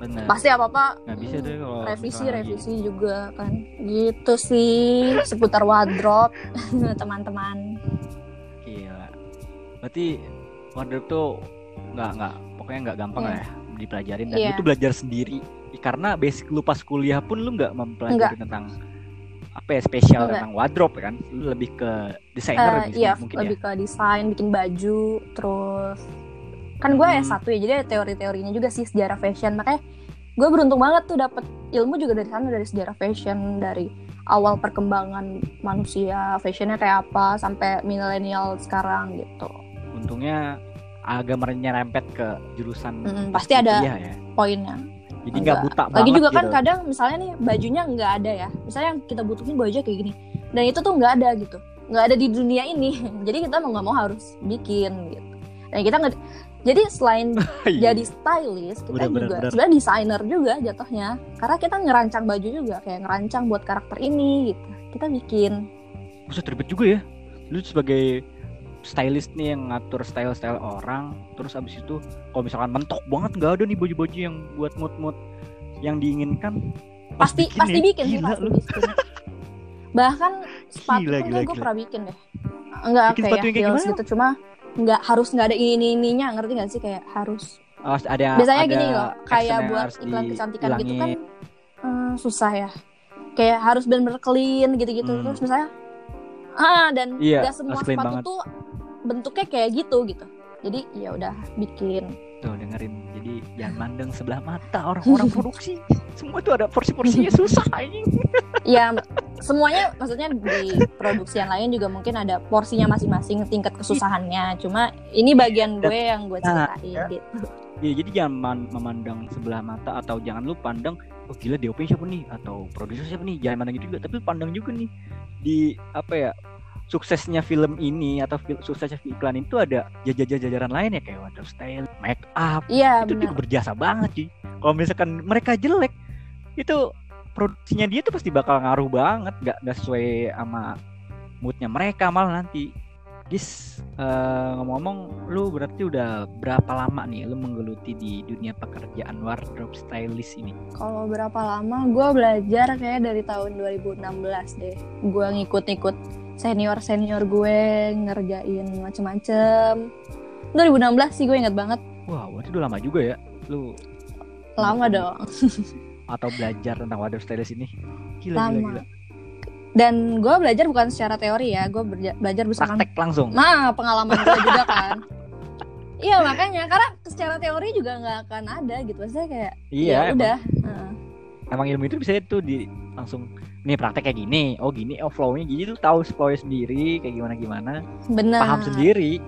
Bener. Pasti apa apa nggak bisa deh kalau revisi revisi juga kan. Gitu sih seputar wardrobe teman-teman. Lagi- gila. Berarti wardrobe tuh nggak nggak pokoknya nggak gampang Iya. lah ya dipelajarin dan Iya. lu tuh belajar sendiri karena basic lu pas kuliah pun lu nggak mempelajari tentang apa ya spesial Enggak. tentang wardrobe kan lu lebih ke desainer gitu iya mungkin lebih ya ke desain bikin baju terus kan gue Hmm. S1 ya jadi ada teori-teorinya juga sih sejarah fashion makanya gue beruntung banget tuh dapet ilmu juga dari sana dari sejarah fashion dari awal perkembangan manusia fashionnya kayak apa sampai milenial sekarang gitu untungnya agak menyerempet ke jurusan Mm-mm, pas pasti ada ya. poinnya. Jadi nggak buta lagi banget juga kan gitu. kadang misalnya nih bajunya nggak ada ya. Misalnya yang kita butuhin baju kayak gini. Dan itu tuh nggak ada gitu. Nggak ada di dunia ini. Jadi kita mau nggak mau harus bikin gitu. Dan kita nggak jadi selain Iya. jadi stylist kita benar, juga benar. sebenarnya desainer juga jatuhnya. Karena kita ngerancang baju juga kayak ngerancang buat karakter ini gitu. Kita bikin. Buset ribet juga ya. Lu sebagai stylist nih yang ngatur style-style orang Terus abis itu kalau misalkan mentok banget nggak ada nih baju-baju yang buat mood-mood yang diinginkan Pas pasti bikin pasti ya, bikin sih gila pasti lu. bikin. Bahkan sepatu Gila, gila, gue pernah bikin deh. Enggak Bikin kayak kayak heels gitu cuma nggak harus nggak ada ini ini ininya ngerti nggak sih? Kayak harus Oh, ada biasanya ada gini loh kayak buat iklan kecantikan gitu kan eh, susah ya. Kayak harus bener-bener clean gitu-gitu Hmm. terus misalnya ah dan Iya, gak semua sepatu banget. tuh bentuknya kayak gitu gitu. Jadi ya udah bikin. Tuh dengerin. Jadi jangan mandang sebelah mata orang-orang produksi. Semua tuh ada porsi-porsinya susah anjing. Ya semuanya maksudnya di produksi yang lain juga mungkin ada porsinya masing-masing tingkat kesusahannya. Cuma ini bagian gue yang gue Nah, ceritain gitu. Ya jadi jangan man- memandang sebelah mata Atau jangan lu pandang Oh gila DOP siapa nih? Atau produser siapa nih? Jangan mandang itu juga Tapi pandang juga nih. Di apa ya Suksesnya film ini Atau fil- suksesnya iklan itu ada Jajaran-jajaran lain ya Kayak wardrobe style Make up iya itu benar juga berjasa banget sih. Kalau misalkan mereka jelek, itu produksinya dia tuh pasti bakal ngaruh banget, nggak nggak sesuai sama moodnya mereka malah nanti. Gis, eh, ngomong-ngomong, lu berarti udah berapa lama nih lu menggeluti di dunia pekerjaan wardrobe stylist ini? kalau berapa lama gue belajar kayak dari tahun 2016 deh gue ngikut-ngikut senior senior gue ngerjain macem-macem 2016 sih gue inget banget Wah, berarti udah lama juga ya lu lama Hmm. dong atau belajar tentang wardrobe stylist ini. Gila, lama gila, gila. dan gue belajar bukan secara teori ya gue berja- belajar berdasarkan Praktek langsung. nah pengalaman gue juga kan iya makanya karena secara teori juga nggak akan ada gitu maksudnya kayak Iya, ya emang. udah emang ilmu itu bisa tuh di langsung nih praktek kayak gini. Oh gini. Oh flownya jadi lu tahu flownya sendiri kayak gimana gimana benar. Paham sendiri.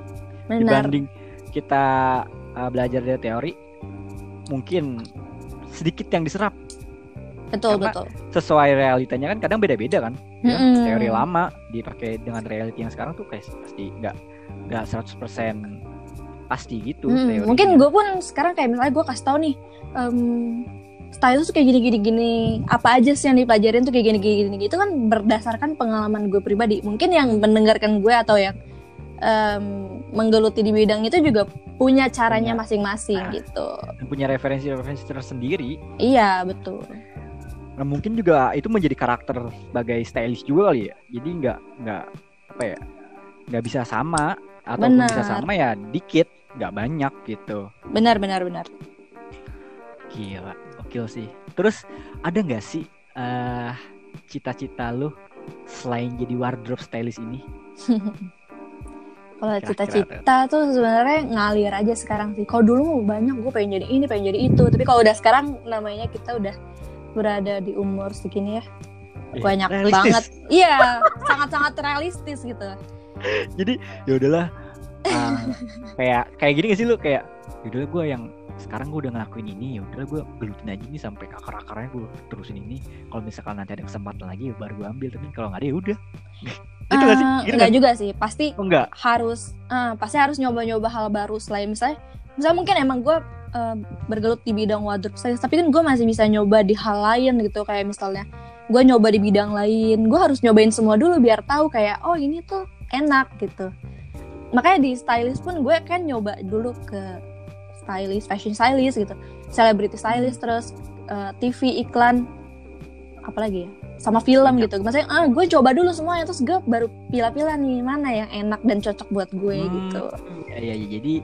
Benar. Dibanding kita uh, belajar dari teori mungkin sedikit yang diserap. Betul karena- betul. sesuai realitanya kan kadang beda-beda kan Ya, Mm-mm. teori lama dipakai dengan reality yang sekarang tuh kayak pasti nggak nggak 100% pasti gitu Mm, teorinya. mungkin gue pun sekarang kayak misalnya gue kasih tau nih em style tuh kayak gini gini. Gini apa aja sih yang dipelajarin tuh kayak gini gini gini itu kan berdasarkan pengalaman gue pribadi. Mungkin yang mendengarkan gue atau yang em, menggeluti di bidang itu juga punya caranya masing-masing Nah. gitu. punya referensi-referensi tersendiri. Iya betul. Nah, mungkin juga itu menjadi karakter sebagai stylist juga kali ya. Jadi nggak nggak apa ya nggak bisa sama atau bisa sama ya dikit, nggak banyak gitu. benar benar benar. Gila, oke sih. Terus ada nggak sih eh cita-cita lu selain jadi wardrobe stylist ini? kalau cita-cita tuh sebenarnya ngalir aja sekarang sih. Kalau dulu banyak gue pengen jadi ini pengen jadi itu. Tapi kalau udah sekarang namanya kita udah berada di umur segini ya. Banyak realistis. banget. Iya sangat-sangat realistis gitu. Jadi ya udahlah ah, kayak kayak gini gak sih lu? Kayak yaudah gue yang sekarang gue udah ngelakuin ini ya udah gue gelutin aja nih sampai akar-akarnya gue terusin ini. Kalau misalkan nanti ada kesempatan lagi ya baru gue ambil tapi kalau nggak ada ya udah. Itu gak sih? Gitu enggak gak? juga sih. Pasti oh enggak harus eh, pasti harus nyoba-nyoba hal baru selain misalnya misalnya mungkin emang gue eh, bergelut di bidang wardrobe stylist tapi kan gue masih bisa nyoba di hal lain gitu. Kayak misalnya gue nyoba di bidang lain. Gue harus nyobain semua dulu biar tahu kayak oh ini tuh enak gitu. Makanya di stylist pun gue kan nyoba dulu ke stylist fashion stylist gitu. Celebrity stylist terus eh, TV iklan apalagi ya? Sama film gitu. Maksudnya ah gue coba dulu semuanya terus gue baru pilih-pilih nih mana yang enak dan cocok buat gue Hmm, gitu. Ya, ya, jadi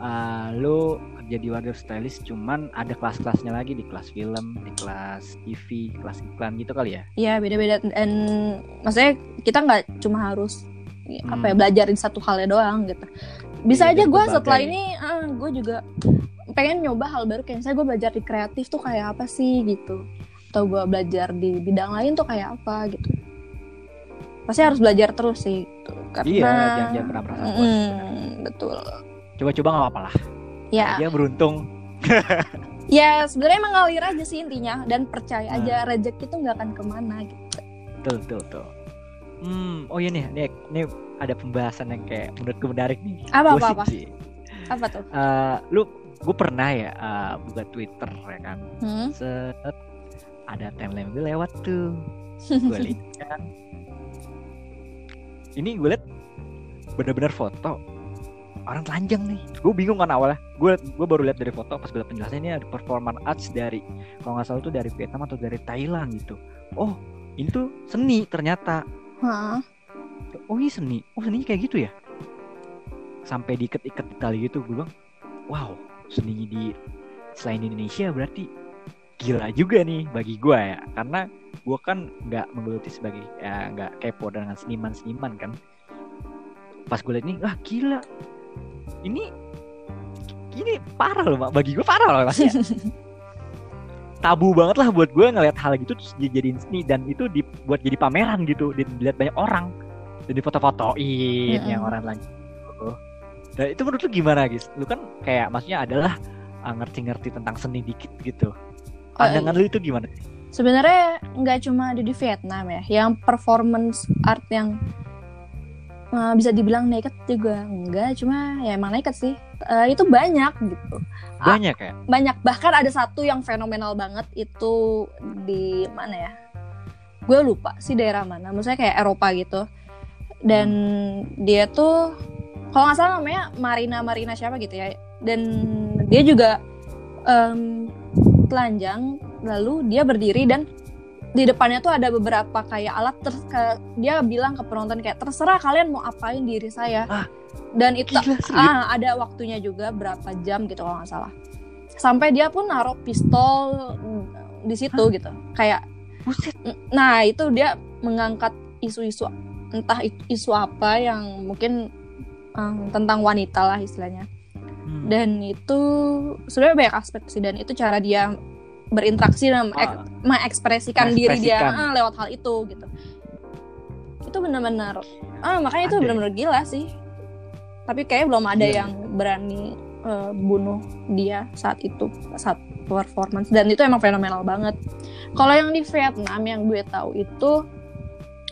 uh, lu kerja di wardrobe stylist cuman ada kelas-kelasnya lagi di kelas film di kelas TV kelas iklan gitu kali ya? Iya beda-beda. Dan maksudnya kita nggak cuma harus Hmm. apa ya belajarin satu halnya doang gitu. Bisa Iya, aja gue setelah ini gue juga pengen nyoba hal baru kayak misalnya gue belajar di kreatif tuh kayak apa sih gitu. Atau gue belajar di bidang lain tuh kayak apa gitu. Pasti harus belajar terus sih gitu. karena iya jangan jangan pernah merasa puas Mm, betul. Coba-coba nggak apa-apa lah. Ya. Dia beruntung. Ya sebenarnya emang ngalir aja sih intinya dan percaya Nah. aja rezeki tuh nggak akan ke mana gitu. Betul betul betul hmm oh iya nih nih, nih ada pembahasan yang kayak menurutku menarik nih. Apa apa apa? sih. apa tuh? Eh, lu gue pernah ya eh, buka Twitter ya kan? Hmm? set ada timeline gue lewat tuh. Gue lihat kan. Ini gue liat bener-bener foto orang telanjang nih. Gue bingung kan awalnya. Gue gue baru lihat dari foto pas gue liat penjelasannya ini ada performance arts dari kalau nggak salah tuh dari Vietnam atau dari Thailand gitu. Oh ini tuh seni ternyata Hah? oh ini seni. Oh seninya kayak gitu ya? Sampai diikat-ikat di tali gitu gue bilang wow seninya di selain Indonesia berarti gila juga nih bagi gue ya. Karena gue kan nggak menggeluti sebagai ya nggak kepo dengan seniman-seniman kan. Pas gue liat nih wah gila. Ini ini parah loh bagi gue parah loh Mas, ya. tabu banget lah buat gue ngeliat hal gitu terus dijadiin seni dan itu dibuat jadi pameran gitu dan dilihat banyak orang dan difoto-fotoin Mm-mm. yang orang lain. Dan itu menurut lu gimana guys? Lu kan kayak maksudnya adalah uh, ngerti-ngerti tentang seni dikit gitu. Oh, Pandangan lu itu gimana? sebenarnya nggak cuma ada di Vietnam ya yang performance art yang uh, bisa dibilang naked juga enggak cuma ya emang naked sih Uh, itu banyak gitu. Banyak ya? banyak. Bahkan ada satu yang fenomenal banget itu di mana ya? Gue lupa sih daerah mana. Maksudnya kayak Eropa gitu. Dan dia tuh kalau nggak salah namanya Marina Marina siapa gitu ya. Dan dia juga em, telanjang lalu dia berdiri dan di depannya tuh ada beberapa kayak alat terus ke- dia bilang ke penonton kayak terserah kalian mau apain diri saya. Ah, dan itu Gila ah ada waktunya juga berapa jam gitu kalau nggak salah. Sampai dia pun naruh pistol di situ gitu. Kayak Buset. nah itu dia mengangkat isu-isu entah isu apa yang mungkin em, tentang wanita lah istilahnya. Hmm. dan itu sebenarnya banyak aspek sih. Dan itu cara dia berinteraksi dan Ah, mengekspresikan diri dia ah, lewat hal itu gitu. Itu benar-benar ah makanya itu Ada. benar-benar gila sih. Tapi kayak belum ada Iya. yang berani eh, bunuh dia saat itu saat performance. Dan itu emang fenomenal banget. Kalau yang di Vietnam yang gue tahu itu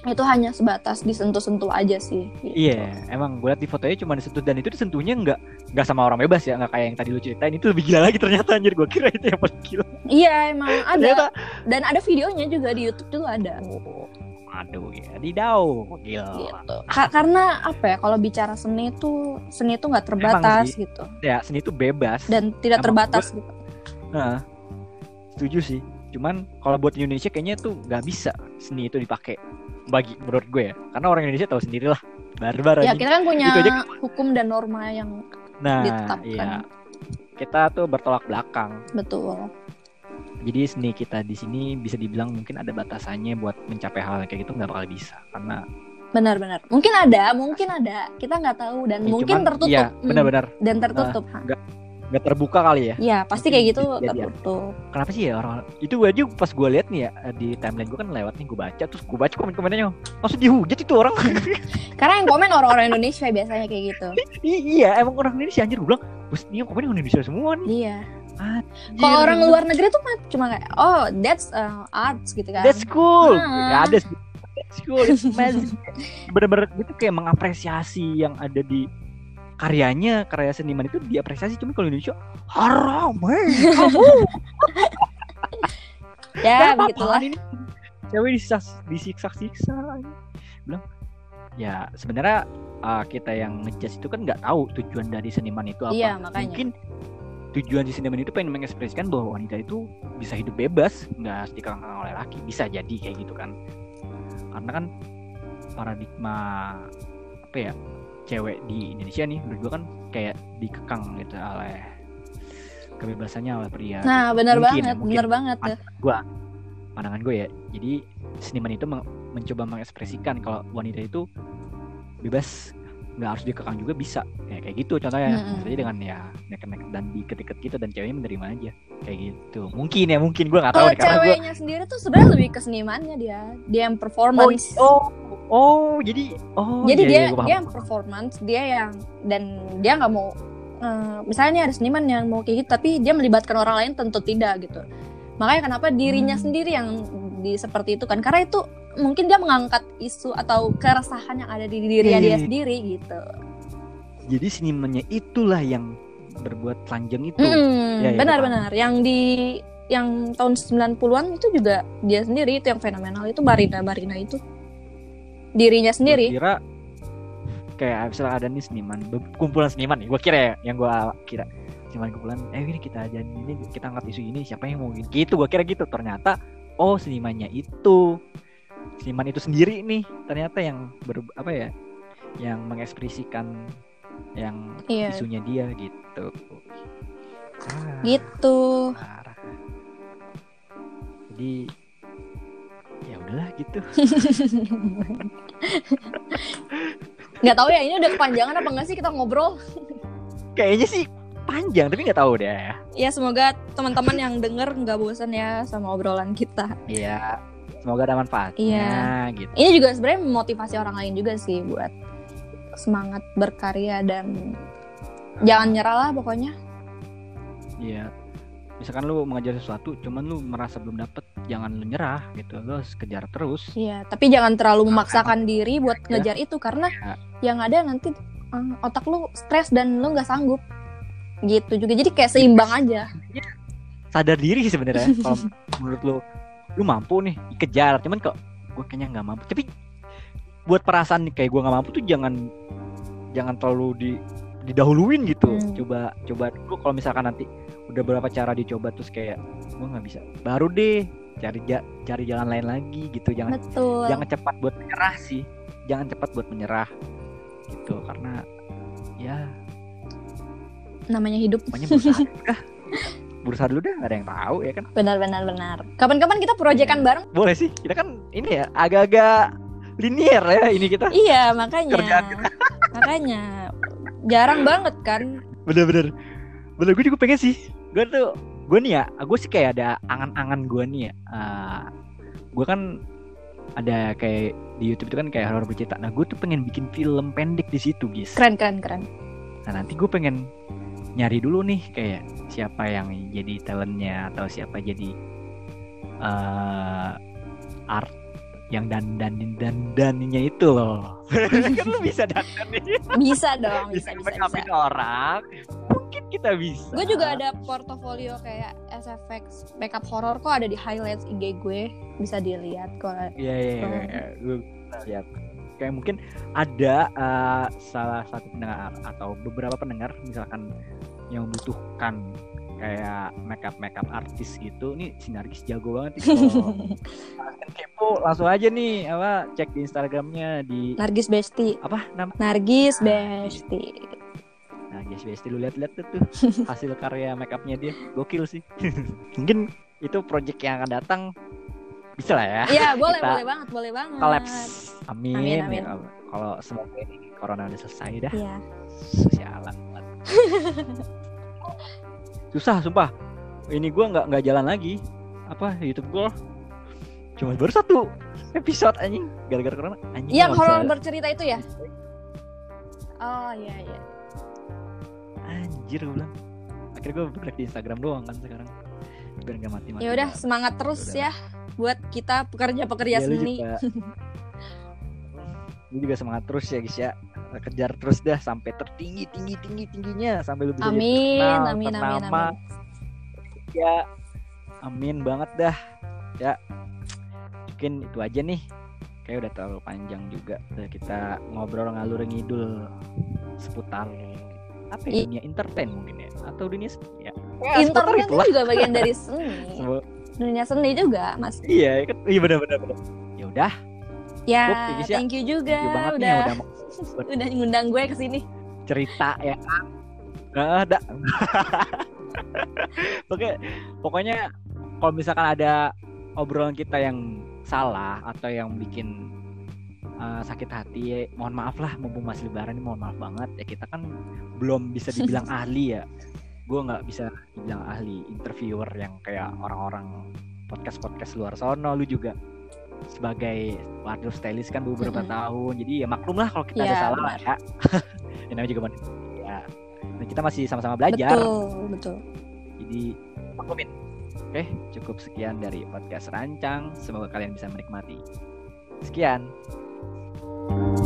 itu hanya sebatas disentuh-sentuh aja sih gitu. Iya, emang gue liat di fotonya cuma disentuh dan itu disentuhnya nggak nggak sama orang bebas ya, nggak kayak yang tadi lu ceritain. Itu lebih gila lagi ternyata anjir. Gue kira itu yang paling gila. iya emang Ternyata, ada dan ada videonya juga di YouTube juga ada. Oh, aduh ya, didau, gila. gitu. Ka- karena apa ya kalau bicara seni itu seni itu nggak terbatas sih. gitu. Ya seni itu bebas. dan tidak Emang terbatas gitu. Nah, setuju sih. Cuman kalau buat Indonesia kayaknya tuh nggak bisa seni itu dipakai. Bagi menurut gue ya. Karena orang Indonesia tahu sendiri lah, barbar ya kita kan punya Gitu aja. hukum dan norma yang Nah, ditetapkan. iya. Kita tuh bertolak belakang. betul Jadi seni kita di sini bisa dibilang mungkin ada batasannya buat mencapai hal kayak gitu nggak bakal bisa karena benar-benar mungkin ada mungkin ada kita nggak tahu dan ya, mungkin cuman- tertutup Iya, Hmm, benar-benar dan tertutup ha. Nggak terbuka kali ya. ya pasti kayak gitu bisa jadi ya. tertutup. Kenapa sih ya orang itu aja pas gue lihat nih ya di timeline gue kan lewat nih gue baca terus gue baca komen-komennya maksud dihujat itu orang. Karena yang komen orang-orang Indonesia biasanya kayak gitu. I- iya emang orang Indonesia anjir gue bilang bos ini yang komen orang Indonesia semua nih. Iya. Kalau orang luar negeri tuh cuma kayak oh that's uh, arts gitu kan. That's cool. Ah. Gak ada that's cool bener-bener itu kayak mengapresiasi yang ada di karyanya karya seniman itu diapresiasi cuma kalau Indonesia haram hei kamu. Ya begitulah. ini? Cewek disiksa disiksa-siksa. Bilang ya sebenarnya uh, kita yang ngejudge itu kan nggak tahu tujuan dari seniman itu apa. iya makanya. Mungkin tujuan di seniman itu pengen mengekspresikan bahwa wanita itu bisa hidup bebas nggak harus dikekang oleh laki. Bisa jadi kayak gitu kan. Karena kan paradigma apa ya cewek di Indonesia nih menurut gue kan kayak dikekang gitu oleh kebebasannya oleh pria. Nah, benar ya, banget, benar banget gue pandangan gue ya. Jadi seniman itu men- mencoba mengekspresikan kalau wanita itu bebas nggak harus dikekang juga bisa. Kayak kayak gitu contohnya. Mm-mm. Misalnya dengan ya neket-neket dan diketik gitu dan ceweknya menerima aja. Kayak gitu. Mungkin ya mungkin. Gue nggak tahu Kalau nih ceweknya sendiri tuh sebenarnya lebih ke senimannya dia. Dia yang performance. oh oh jadi oh Jadi iya, dia iya, dia yang performance, dia yang dan dia nggak mau eh, misalnya ada seniman yang mau kayak gitu tapi dia melibatkan orang lain tentu tidak gitu. Makanya kenapa dirinya Hmm. sendiri yang di seperti itu kan? Karena itu mungkin dia mengangkat isu atau keresahan yang ada di dirinya dia Iya. sendiri gitu. jadi senimannya itulah yang berbuat telanjang itu Mm, Iya, iya, benar-benar. Yang di yang tahun 90-an itu juga dia sendiri itu yang fenomenal itu Marina Marina itu dirinya Gua sendiri. kira kayak misalnya ada nih seniman kumpulan seniman nih gue kira ya yang gue kira seniman kumpulan eh ini kita aja ini kita angkat isu ini siapa yang mau gini gitu gue kira gitu ternyata oh senimannya itu seniman itu sendiri nih ternyata yang ber, apa ya yang mengekspresikan yang Iya. isunya dia gitu Ah, Gitu. parah. jadi udahlah gitu nggak tahu ya ini udah kepanjangan apa enggak sih kita ngobrol kayaknya sih panjang tapi nggak tahu deh ya semoga teman-teman yang denger nggak bosan ya sama obrolan kita Iya, semoga ada manfaatnya Iya. gitu. ini juga sebenarnya memotivasi orang lain juga sih buat semangat berkarya dan jangan nyerah lah pokoknya Iya. Misalkan lu mengajar sesuatu, cuman lu merasa belum dapet, jangan lu nyerah gitu. Lu harus kejar terus. iya tapi jangan terlalu memaksakan diri buat Ya. ngejar itu karena Ya. yang ada nanti eh, otak lu stres dan lu nggak sanggup gitu juga jadi kayak seimbang aja Sadar diri sih sebenarnya. Kalau menurut lu, lu mampu nih, kejar. Cuman kok gue kayaknya nggak mampu. Tapi buat perasaan nih, kayak gue nggak mampu tuh jangan jangan terlalu di didahuluin gitu. Hmm. Coba coba dulu kalau misalkan nanti udah berapa cara dicoba terus kayak gue nggak bisa. Baru deh cari ja- cari jalan lain lagi gitu. Jangan betul. jangan cepat buat menyerah sih. Jangan cepat buat menyerah gitu karena ya. Namanya hidup. Pokoknya berusaha dulu dah. Berusaha dulu dah gak ada yang tahu ya kan? Benar benar benar. Kapan-kapan kita proyekan Iya. bareng. Boleh sih kita kan ini ya agak-agak linier ya ini kita. Iya makanya. Kerjaan makanya. Jarang banget kan. Bener-bener. Bener gue juga pengen sih gue tuh gue nih ya gue sih kayak ada angan-angan gue nih ya. Gue kan ada kayak di YouTube itu kan kayak horor bercerita. Nah gue tuh pengen bikin film pendek di situ guys. Keren keren keren. Nah nanti gue pengen nyari dulu nih kayak siapa yang jadi talentnya atau siapa jadi eh art yang dandanin dandaninya itu loh. kan lu bisa dandanin, bisa dong bisa bisa bisa bisa. orang. Kita bisa. gue juga ada portofolio kayak SFX makeup horror kok ada di highlights IG gue bisa dilihat kok Iya iya iya. Hmm. iya. Lihat. Kayak mungkin ada eh, salah satu pendengar atau beberapa pendengar misalkan yang membutuhkan kayak makeup makeup artis gitu nih sinergis jago banget kalian kepo langsung aja nih apa cek di instagramnya di Nargis Besti apa nama Nargis Besti nah guys BST lu lihat-lihat tuh, hasil karya makeupnya dia. Gokil sih. Mungkin itu project yang akan datang. Bisa lah ya. Iya boleh boleh banget boleh banget. kolaps. Amin, Amin, amin. Ya, kalau semoga ini corona udah selesai dah. Iya. Sosialan susah sumpah. Ini gua nggak nggak jalan lagi. Apa YouTube gua? Cuma baru satu episode anjing. Gara-gara corona anjing yang horor bercerita itu ya? Oh iya iya anjir gue bilang. Akhirnya gue bergerak di Instagram doang kan sekarang. Biar nggak mati-mati. Ya udah semangat terus Udah. ya buat kita pekerja-pekerja Ya, lu seni. juga. Lu juga semangat terus ya guys ya. Kejar terus dah sampai tertinggi tinggi tinggi tingginya sampai jadi amin terkenal, amin amin ternama. amin. Ya. Amin banget dah. Ya. Mungkin itu aja nih. Kayak udah terlalu panjang juga. Udah kita ngobrol ngalur ngidul seputar apa ya, dunia entertain mungkin ya? Atau dunia seni ya, ya itulah. itu juga bagian dari seni. Dunia seni juga mas. Iya kan? Iya benar benar benar. Ya udah. Ya, Indonesia. thank you juga. Thank you banget udah nih udah. udah ngundang gue ke sini. cerita ya. Nggak ada Oke, pokoknya kalau misalkan ada obrolan kita yang salah atau yang bikin uh, sakit hati ya, mohon maaf lah mumpung masih lebaran ini mohon maaf banget. Ya kita kan belum bisa dibilang ahli ya. Gue nggak bisa dibilang ahli interviewer yang kayak orang-orang podcast podcast luar sono. Lu juga sebagai wardrobe stylist kan beberapa Mm-mm. tahun. Jadi ya maklum lah kalau kita ada Iya, salah lah ya. Yang namanya juga manusia. Dan kita masih sama-sama belajar. Betul, betul. jadi maklumin. Oke cukup sekian dari podcast rancang. Semoga kalian bisa menikmati. Sekian Bye.